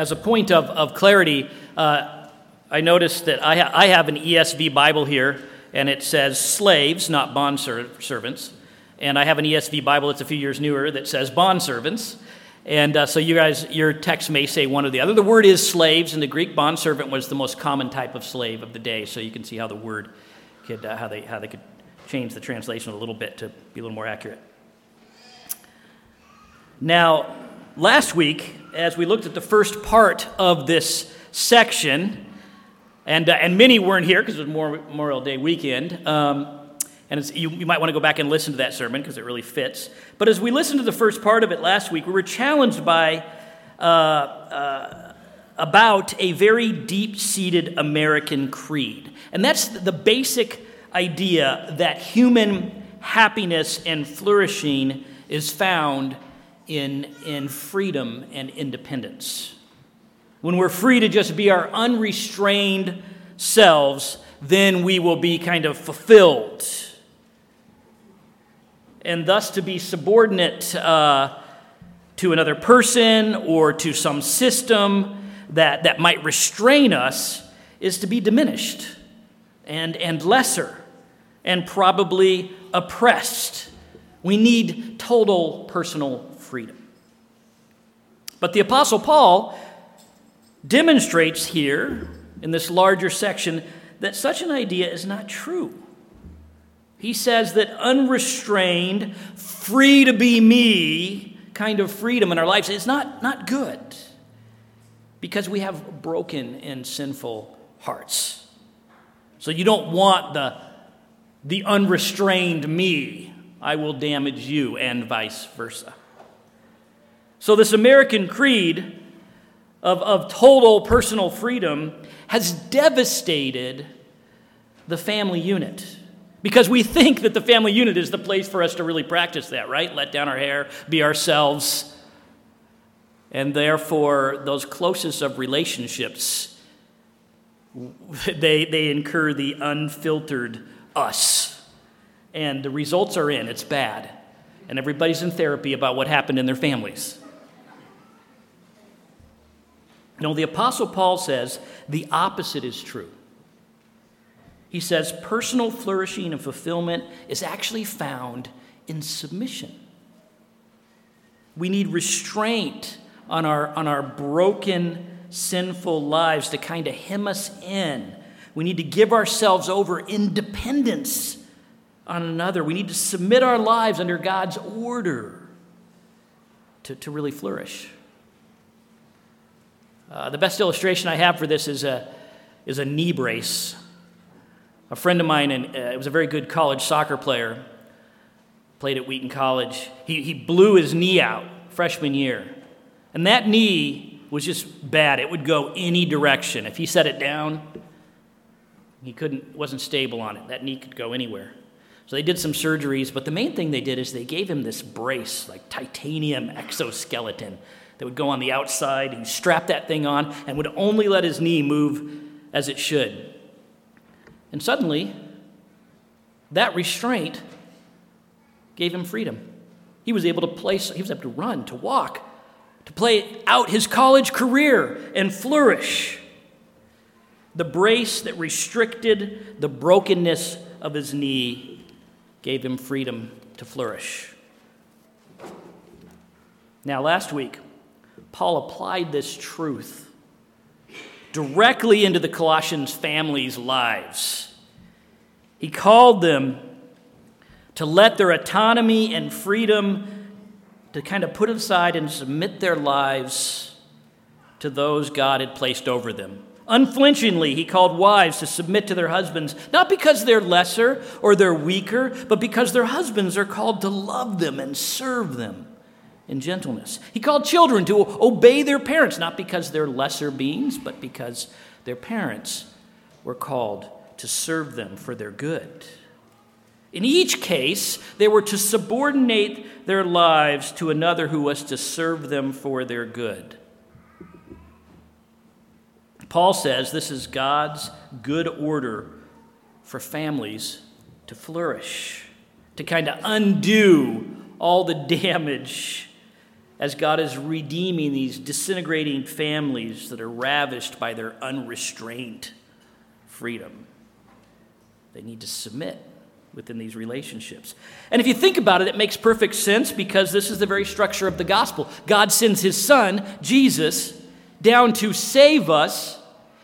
As a point of, of clarity, uh, I noticed that I, ha- I have an ESV Bible here, and it says slaves, not bond ser- servants. And I have an ESV Bible that's a few years newer that says bond servants. And uh, so you guys, your text may say one or the other. The word is slaves. and the Greek, bond servant was the most common type of slave of the day. So you can see how the word could, uh, how, they, how they could change the translation a little bit to be a little more accurate. Now, last week, as we looked at the first part of this section, and, uh, and many weren't here because it was Memorial Day weekend. Um, and you, you, might want to go back and listen to that sermon because it really fits. But as we listened to the first part of it last week, we were challenged by uh, uh, about a very deep seated American creed. And that's the basic idea that human happiness and flourishing is found in, in freedom and independence. When we're free to just be our unrestrained selves, then we will be kind of fulfilled. And thus, to be subordinate uh, to another person or to some system that, that might restrain us is to be diminished and, and lesser and probably oppressed. We need total personal freedom. But the Apostle Paul demonstrates here in this larger section that such an idea is not true. He says that unrestrained, free to be me kind of freedom in our lives is not, not good because we have broken and sinful hearts. So you don't want the, the unrestrained me. I will damage you, and vice versa. So, this American creed of, of total personal freedom has devastated the family unit. Because we think that the family unit is the place for us to really practice that, right? Let down our hair, be ourselves. And therefore, those closest of relationships, they, they incur the unfiltered us. And the results are in, it's bad. And everybody's in therapy about what happened in their families. No, the Apostle Paul says the opposite is true. He says personal flourishing and fulfillment is actually found in submission. We need restraint on our, on our broken, sinful lives to kind of hem us in. We need to give ourselves over independence on another. We need to submit our lives under God's order to, to really flourish. Uh, the best illustration I have for this is a, is a knee brace. A friend of mine, and uh, it was a very good college soccer player, played at Wheaton College. He, he blew his knee out freshman year. And that knee was just bad. It would go any direction. If he set it down, he couldn't, wasn't stable on it. That knee could go anywhere. So they did some surgeries, but the main thing they did is they gave him this brace, like titanium exoskeleton that would go on the outside. He'd strap that thing on and would only let his knee move as it should. And suddenly, that restraint gave him freedom. He was able to play, he was able to run, to walk, to play out his college career and flourish. The brace that restricted the brokenness of his knee gave him freedom to flourish. Now, last week, Paul applied this truth directly into the Colossians family's lives. He called them to let their autonomy and freedom to kind of put aside and submit their lives to those God had placed over them. Unflinchingly, he called wives to submit to their husbands, not because they're lesser or they're weaker, but because their husbands are called to love them and serve them in gentleness. He called children to obey their parents, not because they're lesser beings, but because their parents were called to serve them for their good. In each case, they were to subordinate their lives to another who was to serve them for their good. Paul says this is God's good order for families to flourish, to kind of undo all the damage as God is redeeming these disintegrating families that are ravished by their unrestrained freedom. They need to submit within these relationships. And if you think about it, it makes perfect sense because this is the very structure of the gospel. God sends his son, Jesus, down to save us,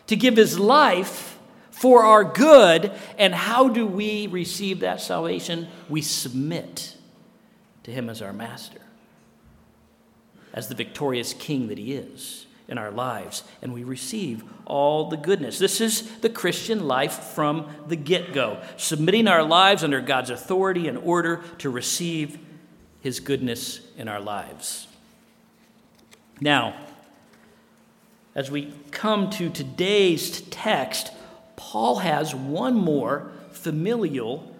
to give his life for our good. And how do we receive that salvation? We submit to him as our master as the victorious king that he is in our lives, and we receive all the goodness. This is the Christian life from the get go, submitting our lives under God's authority in order to receive his goodness in our lives. Now, as we come to today's text, Paul has one more familial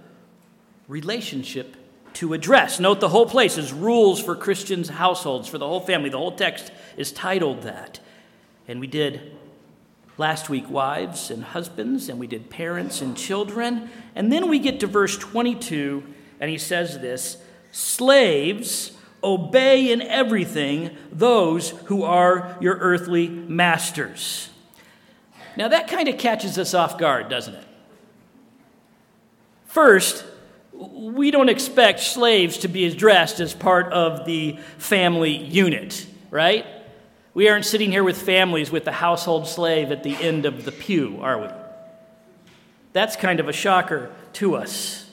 relationship to address. Note the whole place is rules for Christians' households, for the whole family. The whole text is titled that. And we did last week wives and husbands, and we did parents and children. And then we get to verse 22, and he says this Slaves, obey in everything those who are your earthly masters. Now that kind of catches us off guard, doesn't it? First, we don't expect slaves to be addressed as part of the family unit, right? We aren't sitting here with families with the household slave at the end of the pew, are we? That's kind of a shocker to us.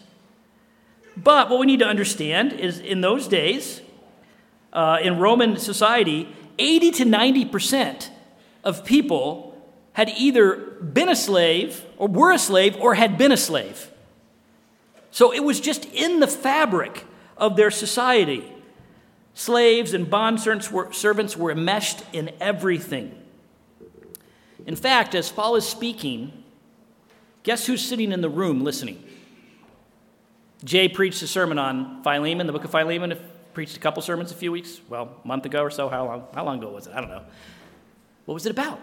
But what we need to understand is in those days, uh, in Roman society, 80 to 90% of people had either been a slave or were a slave or had been a slave. So it was just in the fabric of their society. Slaves and bond servants were enmeshed in everything. In fact, as Paul is speaking, guess who's sitting in the room listening? Jay preached a sermon on Philemon, the book of Philemon. Preached a couple sermons a few weeks, well, a month ago or so. How long, how long ago was it? I don't know. What was it about?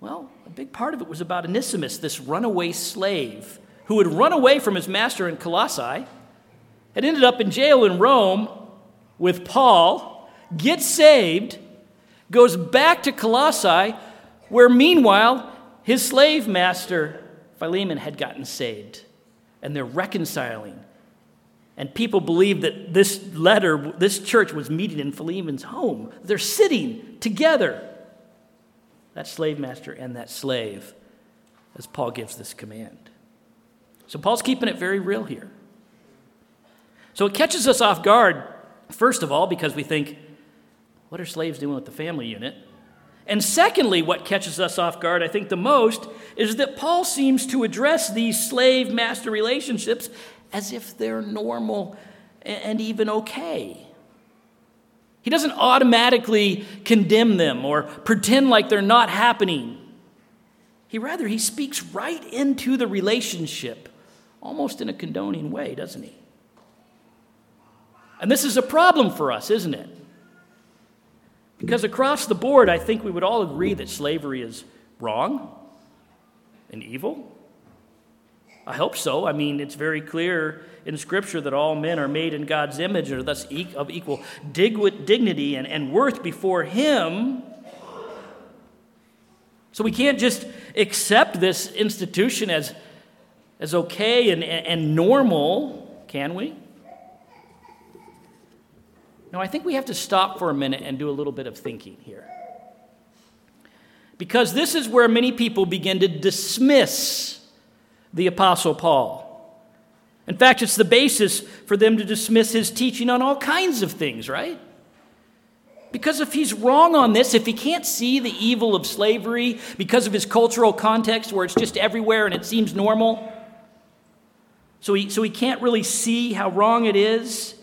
Well, a big part of it was about Onesimus, this runaway slave who had run away from his master in Colossae, had ended up in jail in Rome with Paul, gets saved, goes back to Colossae, where meanwhile his slave master Philemon had gotten saved. And they're reconciling. And people believe that this letter, this church was meeting in Philemon's home. They're sitting together, that slave master and that slave, as Paul gives this command. So Paul's keeping it very real here. So it catches us off guard, first of all, because we think, what are slaves doing with the family unit? And secondly, what catches us off guard, I think, the most is that Paul seems to address these slave master relationships as if they're normal and even okay. He doesn't automatically condemn them or pretend like they're not happening. He rather he speaks right into the relationship almost in a condoning way, doesn't he? And this is a problem for us, isn't it? Because across the board, I think we would all agree that slavery is wrong and evil. I hope so. I mean, it's very clear in Scripture that all men are made in God's image and are thus of equal dignity and, and worth before Him. So we can't just accept this institution as as okay and, and normal, can we? No, I think we have to stop for a minute and do a little bit of thinking here. Because this is where many people begin to dismiss the Apostle Paul. In fact, it's the basis for them to dismiss his teaching on all kinds of things, right? Because if he's wrong on this, if he can't see the evil of slavery because of his cultural context where it's just everywhere and it seems normal, so he, so he can't really see how wrong it is.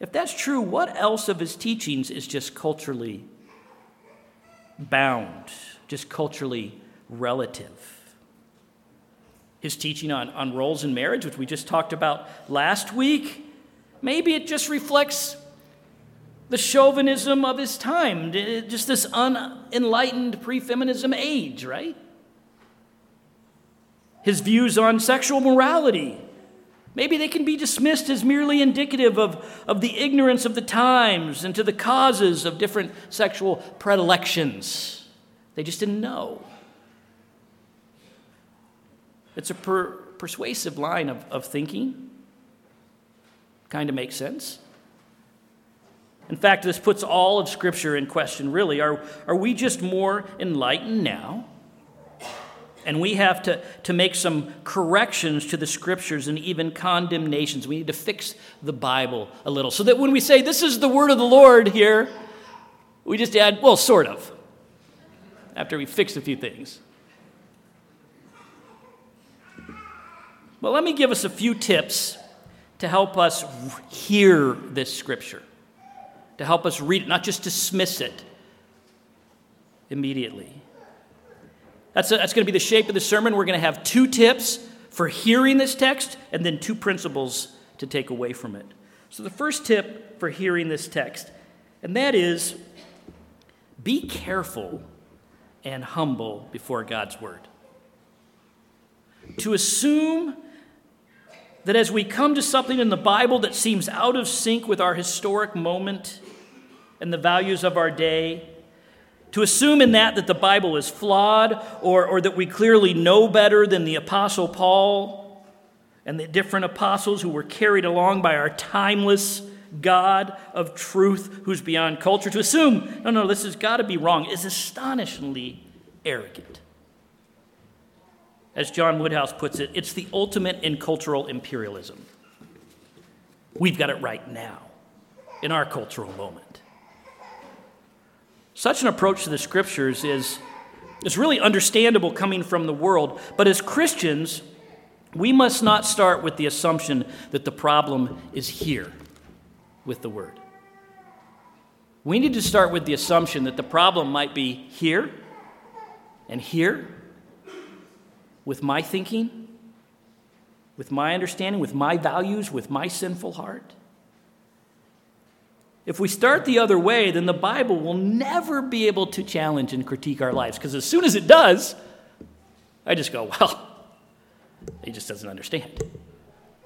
If that's true, what else of his teachings is just culturally bound, just culturally relative? His teaching on, on roles in marriage, which we just talked about last week, maybe it just reflects the chauvinism of his time, just this unenlightened pre feminism age, right? His views on sexual morality, Maybe they can be dismissed as merely indicative of, of the ignorance of the times and to the causes of different sexual predilections. They just didn't know. It's a per, persuasive line of, of thinking. Kind of makes sense. In fact, this puts all of Scripture in question, really. Are, are we just more enlightened now? And we have to, to make some corrections to the Scriptures and even condemnations. We need to fix the Bible a little so that when we say, This is the word of the Lord here, we just add, Well, sort of, after we fix a few things. Well, let me give us a few tips to help us hear this Scripture to help us read it, not just dismiss it immediately. That's, a, that's going to be the shape of the sermon. We're going to have two tips for hearing this text and then two principles to take away from it. So, the first tip for hearing this text, and that is be careful and humble before God's word. To assume that as we come to something in the Bible that seems out of sync with our historic moment and the values of our day. To assume in that that the Bible is flawed or, or that we clearly know better than the Apostle Paul and the different apostles who were carried along by our timeless God of truth who's beyond culture, to assume, no, no, this has got to be wrong, is astonishingly arrogant. As John Woodhouse puts it, it's the ultimate in cultural imperialism. We've got it right now in our cultural moment. Such an approach to the scriptures is, is really understandable coming from the world, but as Christians, we must not start with the assumption that the problem is here with the word. We need to start with the assumption that the problem might be here and here with my thinking, with my understanding, with my values, with my sinful heart. If we start the other way, then the Bible will never be able to challenge and critique our lives. Because as soon as it does, I just go, well, he just doesn't understand.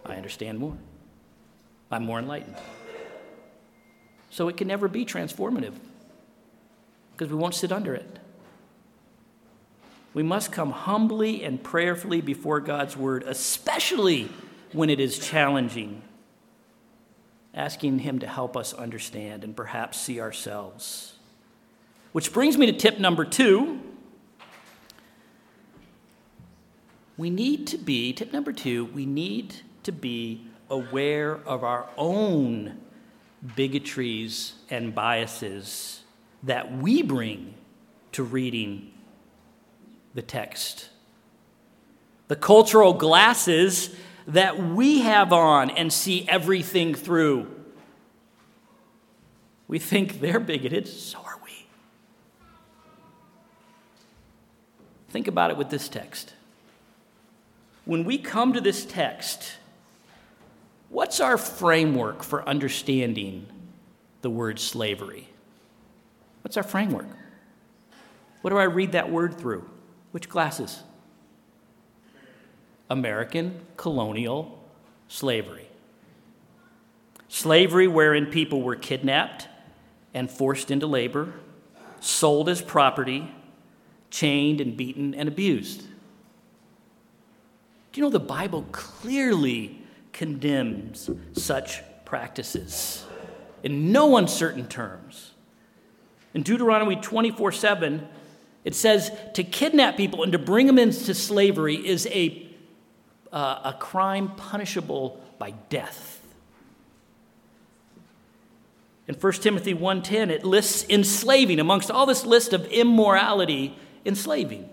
I understand more. I'm more enlightened. So it can never be transformative because we won't sit under it. We must come humbly and prayerfully before God's word, especially when it is challenging asking Him to help us understand and perhaps see ourselves. Which brings me to tip number two. We need to be, tip number two, we need to be aware of our own bigotries and biases that we bring to reading the text. The cultural glasses that we have on and see everything through. We think they're bigoted, so are we. Think about it with this text. When we come to this text, what's our framework for understanding the word slavery? What's our framework? What do I read that word through? Which glasses? American colonial slavery. Slavery wherein people were kidnapped and forced into labor, sold as property, chained and beaten and abused. Do you know the Bible clearly condemns such practices in no uncertain terms? In Deuteronomy 24 7, it says to kidnap people and to bring them into slavery is a uh, a crime punishable by death. In 1 Timothy 1:10 it lists enslaving amongst all this list of immorality, enslaving.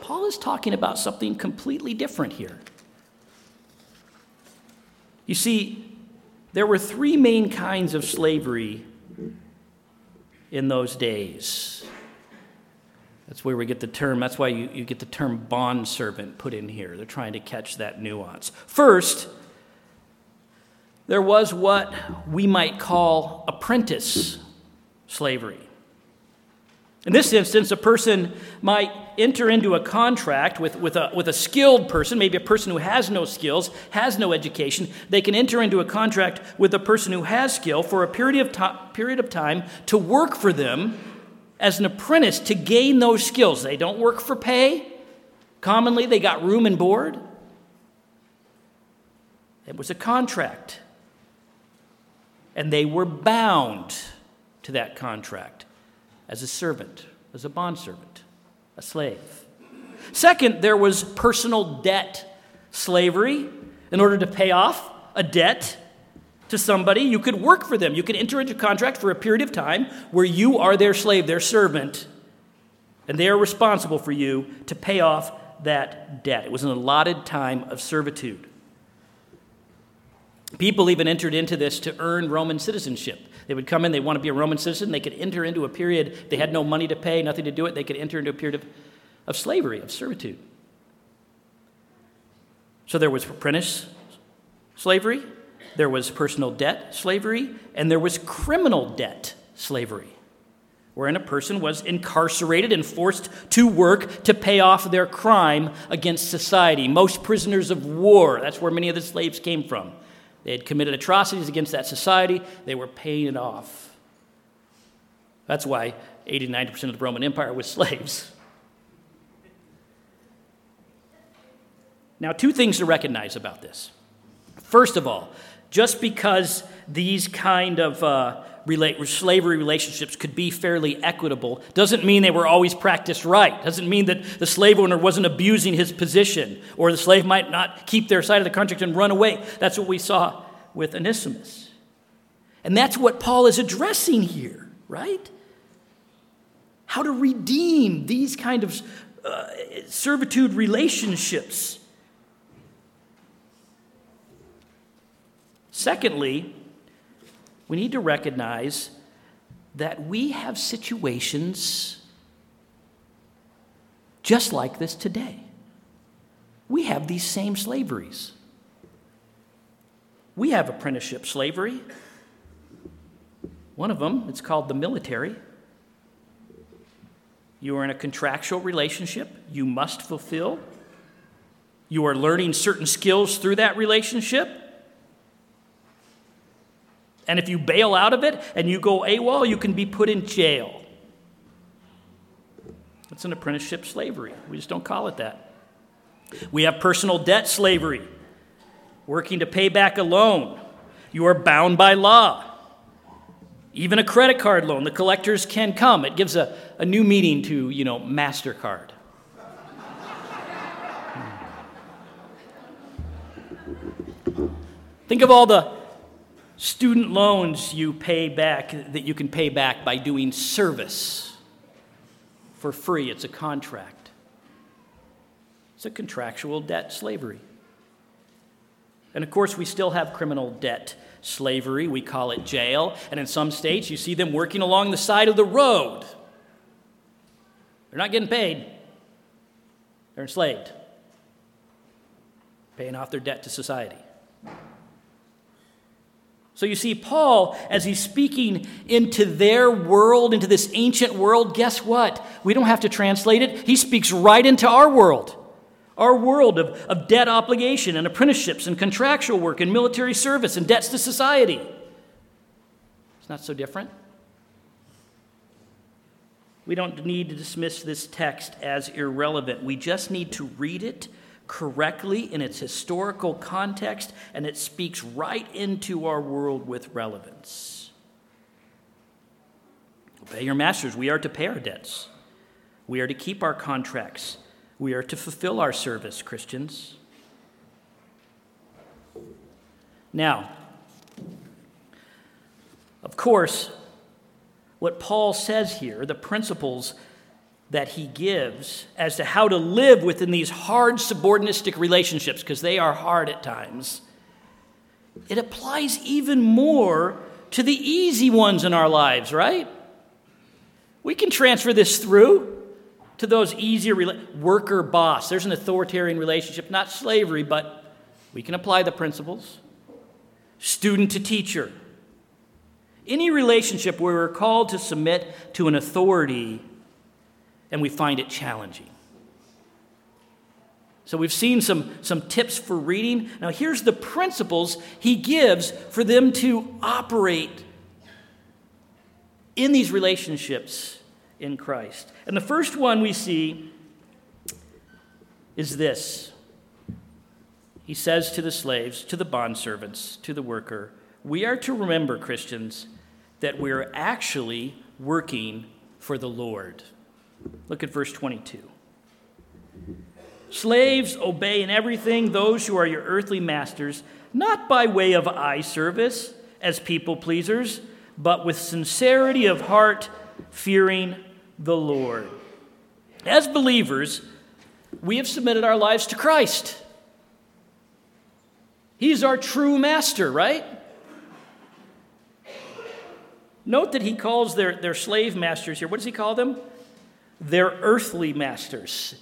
Paul is talking about something completely different here. You see, there were three main kinds of slavery in those days. That's where we get the term, that's why you, you get the term bond servant put in here. They're trying to catch that nuance. First, there was what we might call apprentice slavery. In this instance, a person might enter into a contract with, with, a, with a skilled person, maybe a person who has no skills, has no education. They can enter into a contract with a person who has skill for a period of, to, period of time to work for them as an apprentice to gain those skills. They don't work for pay. Commonly, they got room and board. It was a contract. And they were bound to that contract as a servant, as a bondservant, a slave. Second, there was personal debt slavery. In order to pay off a debt to somebody, you could work for them. You could enter into a contract for a period of time where you are their slave, their servant, and they are responsible for you to pay off that debt. It was an allotted time of servitude. People even entered into this to earn Roman citizenship. They would come in, they want to be a Roman citizen, they could enter into a period, they had no money to pay, nothing to do it, they could enter into a period of, of slavery, of servitude. So there was apprentice slavery, there was personal debt slavery, and there was criminal debt slavery, wherein a person was incarcerated and forced to work to pay off their crime against society. Most prisoners of war, that's where many of the slaves came from. They had committed atrocities against that society, they were paying it off. That's why 80 90% of the Roman Empire was slaves. Now, two things to recognize about this. First of all, just because these kind of uh, relate, slavery relationships could be fairly equitable doesn't mean they were always practiced right. Doesn't mean that the slave owner wasn't abusing his position or the slave might not keep their side of the contract and run away. That's what we saw with Onesimus. And that's what Paul is addressing here, right? How to redeem these kind of uh, servitude relationships. Secondly, we need to recognize that we have situations just like this today. We have these same slaveries. We have apprenticeship slavery. One of them, it's called the military. You are in a contractual relationship, you must fulfill. You are learning certain skills through that relationship. And if you bail out of it and you go AWOL, you can be put in jail. It's an apprenticeship slavery. We just don't call it that. We have personal debt slavery, working to pay back a loan. You are bound by law. Even a credit card loan, the collectors can come. It gives a, a new meaning to, you know, MasterCard. Hmm. Think of all the student loans you pay back that you can pay back by doing service for free. It's a contract, it's a contractual debt slavery. And of course, we still have criminal debt slavery. We call it jail. And in some states, you see them working along the side of the road. They're not getting paid, they're enslaved, paying off their debt to society. So you see, Paul, as he's speaking into their world, into this ancient world, guess what? We don't have to translate it. He speaks right into our world. Our world of, of debt obligation and apprenticeships and contractual work and military service and debts to society. It's not so different. We don't need to dismiss this text as irrelevant. We just need to read it correctly in its historical context, and it speaks right into our world with relevance. Obey your masters. We are to pay our debts, we are to keep our contracts, we are to fulfill our service, Christians. Now, of course, what Paul says here, the principles that he gives as to how to live within these hard subordinistic relationships, because they are hard at times, it applies even more to the easy ones in our lives, right? We can transfer this through to those easier worker boss. There's an authoritarian relationship, not slavery, but we can apply the principles. Student to teacher. Any relationship where we're called to submit to an authority and we find it challenging. So we've seen some, some tips for reading. Now, here's the principles he gives for them to operate in these relationships in Christ. And the first one we see is this He says to the slaves, to the bondservants, to the worker, we are to remember, Christians, that we're actually working for the Lord. Look at verse 22. Slaves, obey in everything those who are your earthly masters, not by way of eye service as people pleasers, but with sincerity of heart, fearing the Lord. As believers, we have submitted our lives to Christ. He's our true master, right? Note that he calls their, their slave masters here, what does he call them? Their earthly masters.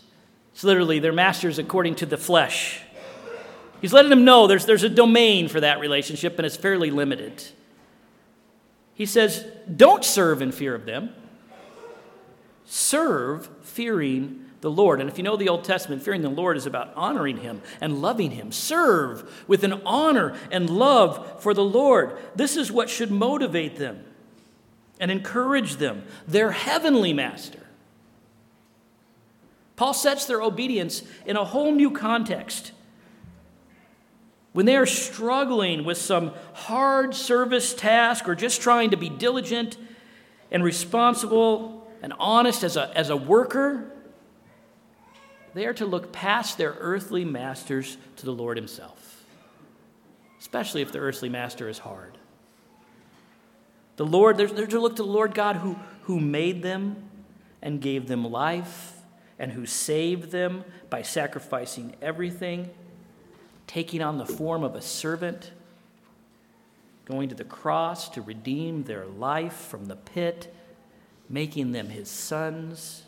It's literally their masters according to the flesh. He's letting them know there's, there's a domain for that relationship, and it's fairly limited. He says, Don't serve in fear of them, serve fearing the Lord. And if you know the Old Testament, fearing the Lord is about honoring Him and loving Him. Serve with an honor and love for the Lord. This is what should motivate them and encourage them, their heavenly master. Paul sets their obedience in a whole new context. When they are struggling with some hard service task or just trying to be diligent and responsible and honest as a, as a worker, they are to look past their earthly masters to the Lord Himself, especially if the earthly master is hard. The Lord, they're, they're to look to the Lord God who, who made them and gave them life and who saved them by sacrificing everything, taking on the form of a servant, going to the cross to redeem their life from the pit, making them his sons.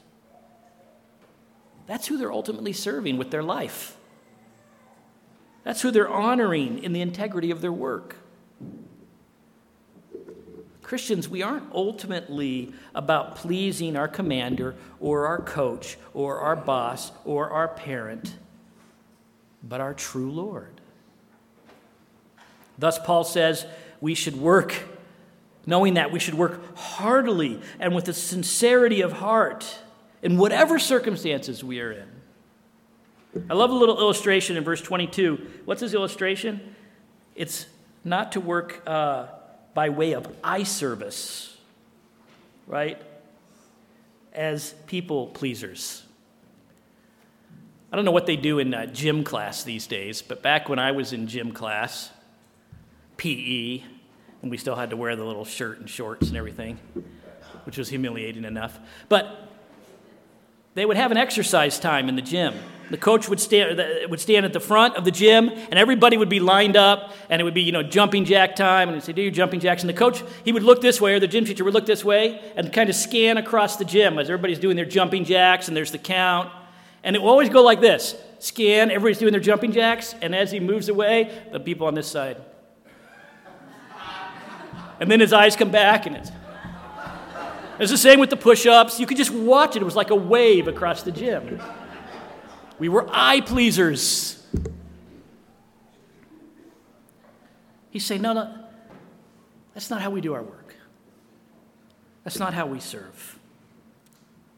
That's who they're ultimately serving with their life. That's who they're honoring in the integrity of their work. Christians, we aren't ultimately about pleasing our commander or our coach or our boss or our parent, but our true Lord. Thus, Paul says we should work, knowing that we should work heartily and with a sincerity of heart in whatever circumstances we are in. I love a little illustration in verse 22. What's his illustration? It's not to work. Uh, by way of eye service, right? As people pleasers. I don't know what they do in uh, gym class these days, but back when I was in gym class, PE, and we still had to wear the little shirt and shorts and everything, which was humiliating enough. But they would have an exercise time in the gym. The coach would stand, would stand at the front of the gym, and everybody would be lined up, and it would be, you know, jumping jack time, and he'd say, do your jumping jacks. And the coach, he would look this way, or the gym teacher would look this way, and kind of scan across the gym as everybody's doing their jumping jacks, and there's the count. And it will always go like this scan, everybody's doing their jumping jacks, and as he moves away, the people on this side. And then his eyes come back, and it's. It's the same with the push ups. You could just watch it, it was like a wave across the gym. We were eye pleasers. He's saying, no, no, that's not how we do our work. That's not how we serve.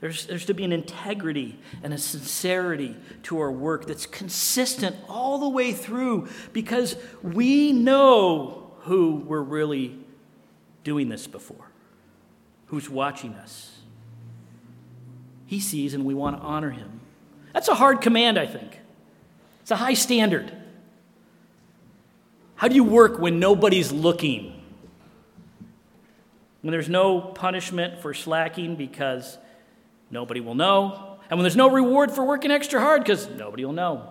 There's, there's to be an integrity and a sincerity to our work that's consistent all the way through because we know who we're really doing this before, who's watching us. He sees, and we want to honor him. That's a hard command, I think. It's a high standard. How do you work when nobody's looking? When there's no punishment for slacking because nobody will know, and when there's no reward for working extra hard because nobody will know.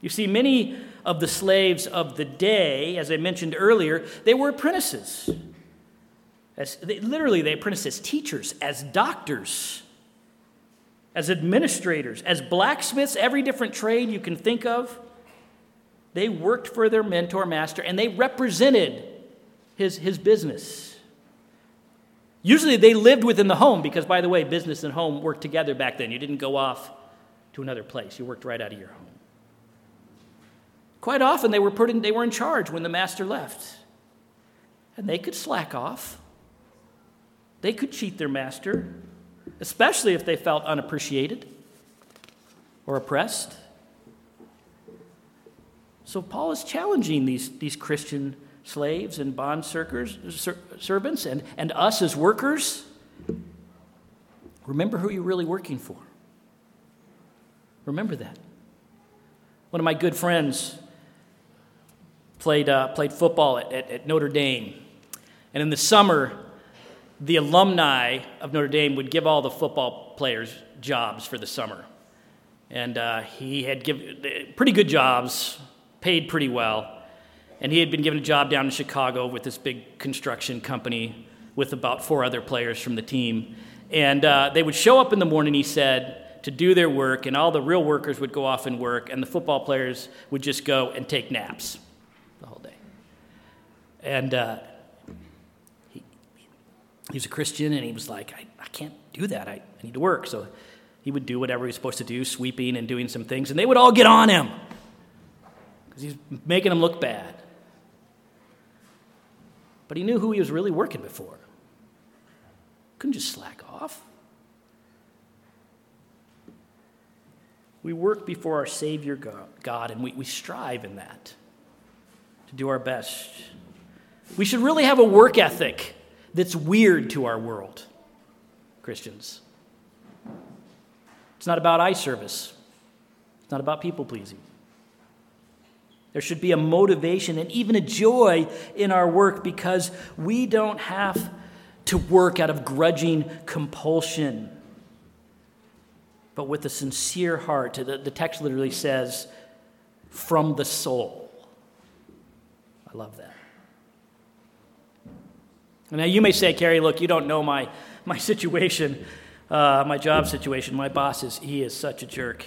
You see, many of the slaves of the day, as I mentioned earlier, they were apprentices. As, they, literally, they apprenticed as teachers, as doctors, as administrators, as blacksmiths, every different trade you can think of. They worked for their mentor master and they represented his, his business. Usually they lived within the home because, by the way, business and home worked together back then. You didn't go off to another place, you worked right out of your home. Quite often they were, put in, they were in charge when the master left. And they could slack off. They could cheat their master, especially if they felt unappreciated or oppressed. So Paul is challenging these, these Christian slaves and bond servants and, and us as workers. Remember who you're really working for. Remember that. One of my good friends played, uh, played football at, at, at Notre Dame. And in the summer, the alumni of Notre Dame would give all the football players jobs for the summer. And uh, he had given pretty good jobs, paid pretty well. And he had been given a job down in Chicago with this big construction company with about four other players from the team. And uh, they would show up in the morning, he said, to do their work, and all the real workers would go off and work, and the football players would just go and take naps. And uh, he, he was a Christian, and he was like, I, I can't do that. I, I need to work. So he would do whatever he was supposed to do, sweeping and doing some things, and they would all get on him because he's making them look bad. But he knew who he was really working before. Couldn't just slack off. We work before our Savior God, and we, we strive in that to do our best. We should really have a work ethic that's weird to our world, Christians. It's not about eye service, it's not about people pleasing. There should be a motivation and even a joy in our work because we don't have to work out of grudging compulsion, but with a sincere heart. The, the text literally says, from the soul. I love that. Now, you may say, Carey, look, you don't know my, my situation, uh, my job situation. My boss is, he is such a jerk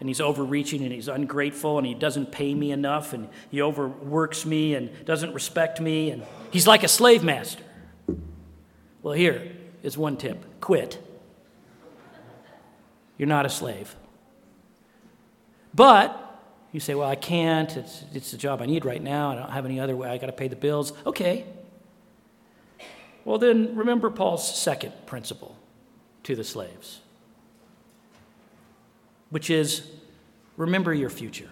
and he's overreaching and he's ungrateful and he doesn't pay me enough and he overworks me and doesn't respect me and he's like a slave master. Well, here is one tip quit. You're not a slave. But you say, well, I can't. It's, it's the job I need right now. I don't have any other way. I got to pay the bills. Okay. Well, then remember Paul's second principle to the slaves which is remember your future.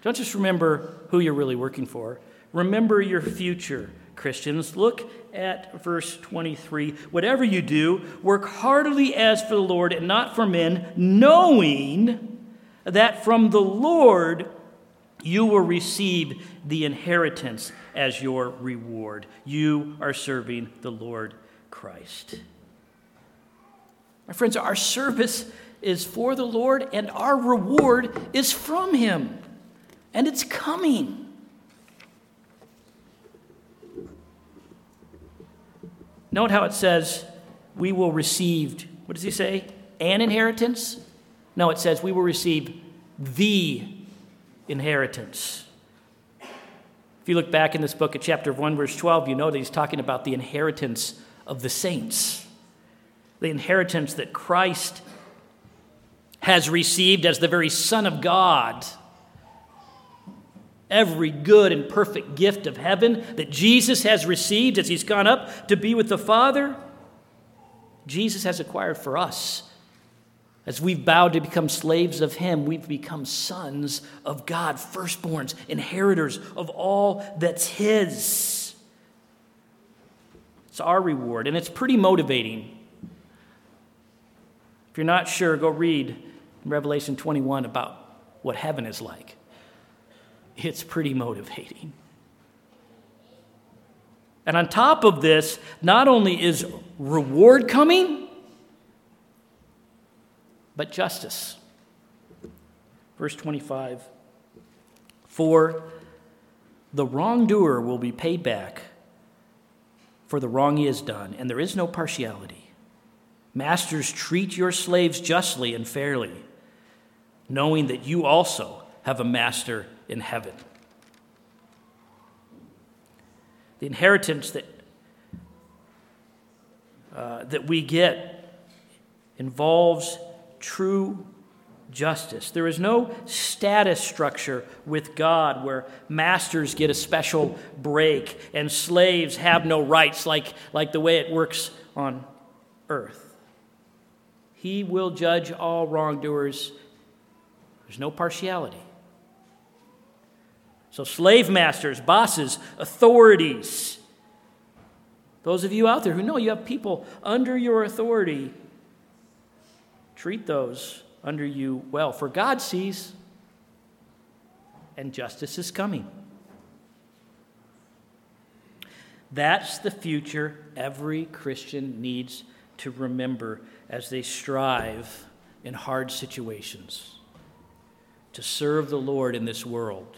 Don't just remember who you're really working for, remember your future, Christians. Look at verse 23. Whatever you do, work heartily as for the Lord and not for men, knowing that from the Lord you will receive the inheritance as your reward. You are serving the Lord Christ. My friends, our service is for the Lord, and our reward is from Him, and it's coming. Note how it says, We will receive, what does he say? An inheritance? No, it says, We will receive the inheritance. If you look back in this book at chapter 1, verse 12, you know that he's talking about the inheritance of the saints the inheritance that Christ has received as the very Son of God. Every good and perfect gift of heaven that Jesus has received as he's gone up to be with the Father, Jesus has acquired for us. As we've bowed to become slaves of Him, we've become sons of God, firstborns, inheritors of all that's His. It's our reward, and it's pretty motivating If you're not sure, go read Revelation 21 about what heaven is like. It's pretty motivating. And on top of this, not only is reward coming, but justice. Verse 25 For the wrongdoer will be paid back for the wrong he has done, and there is no partiality. Masters, treat your slaves justly and fairly, knowing that you also have a master in heaven. The inheritance that uh, that we get involves true justice. There is no status structure with God where masters get a special break and slaves have no rights like, like the way it works on earth. He will judge all wrongdoers. There's no partiality. So, slave masters, bosses, authorities, those of you out there who know you have people under your authority, treat those under you well, for God sees, and justice is coming. That's the future every Christian needs to remember as they strive in hard situations to serve the Lord in this world.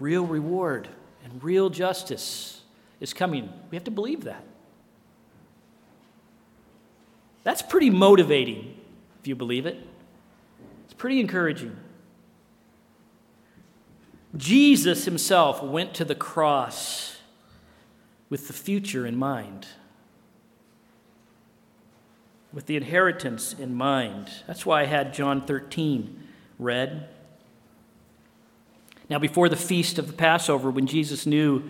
Real reward and real justice is coming. We have to believe that. That's pretty motivating if you believe it. It's pretty encouraging. Jesus himself went to the cross with the future in mind, with the inheritance in mind. That's why I had John 13 read. Now, before the feast of the Passover, when Jesus knew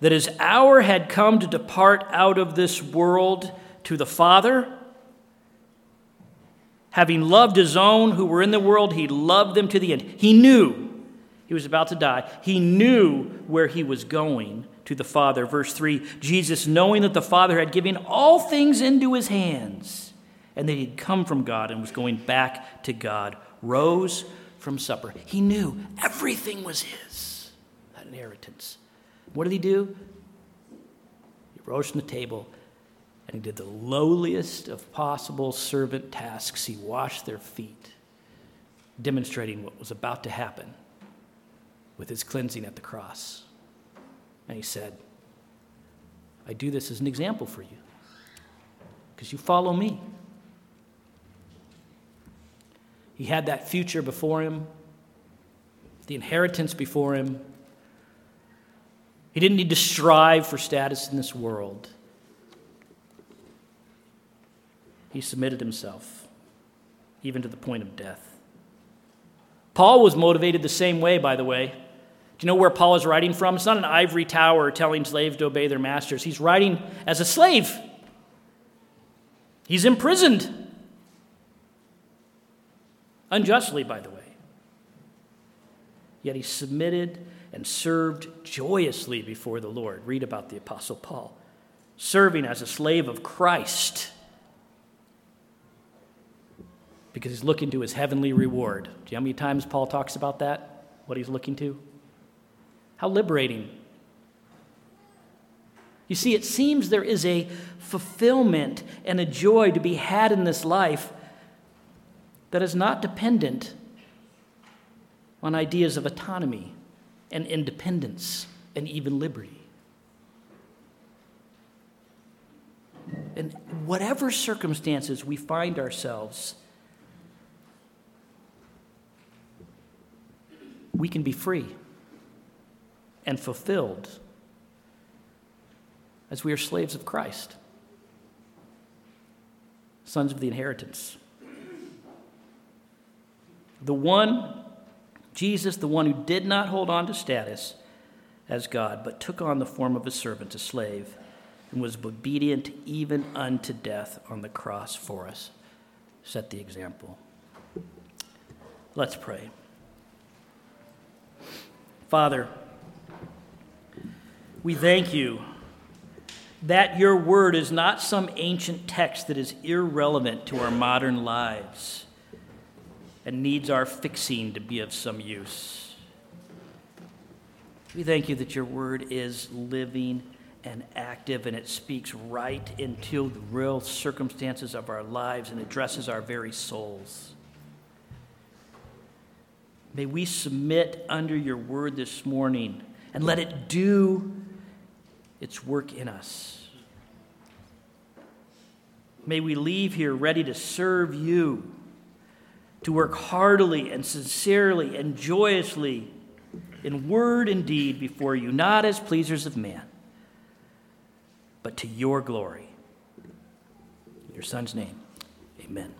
that his hour had come to depart out of this world to the Father, Having loved his own who were in the world, he loved them to the end. He knew he was about to die. He knew where he was going to the Father. Verse 3 Jesus, knowing that the Father had given all things into his hands and that he'd come from God and was going back to God, rose from supper. He knew everything was his, that inheritance. What did he do? He rose from the table and he did the lowliest of possible servant tasks. He washed their feet, demonstrating what was about to happen with his cleansing at the cross. And he said, I do this as an example for you, because you follow me. He had that future before him, the inheritance before him. He didn't need to strive for status in this world. He submitted himself, even to the point of death. Paul was motivated the same way, by the way. Do you know where Paul is writing from? It's not an ivory tower telling slaves to obey their masters. He's writing as a slave. He's imprisoned. Unjustly, by the way. Yet he submitted and served joyously before the Lord. Read about the Apostle Paul, serving as a slave of Christ because he's looking to his heavenly reward. Do you know how many times Paul talks about that? What he's looking to? How liberating. You see, it seems there is a fulfillment and a joy to be had in this life that is not dependent on ideas of autonomy and independence and even liberty. In whatever circumstances we find ourselves, we can be free and fulfilled as we are slaves of Christ, sons of the inheritance. The one, Jesus, the one who did not hold on to status as God, but took on the form of a servant, a slave, and was obedient even unto death on the cross for us, set the example. Let's pray. Father, we thank you that your word is not some ancient text that is irrelevant to our modern lives and needs our fixing to be of some use. We thank you that your word is living and active and it speaks right into the real circumstances of our lives and addresses our very souls. May we submit under your word this morning and let it do its work in us. May we leave here ready to serve you, to work heartily and sincerely and joyously in word and deed before you, not as pleasers of man, but to your glory. your son's name, amen.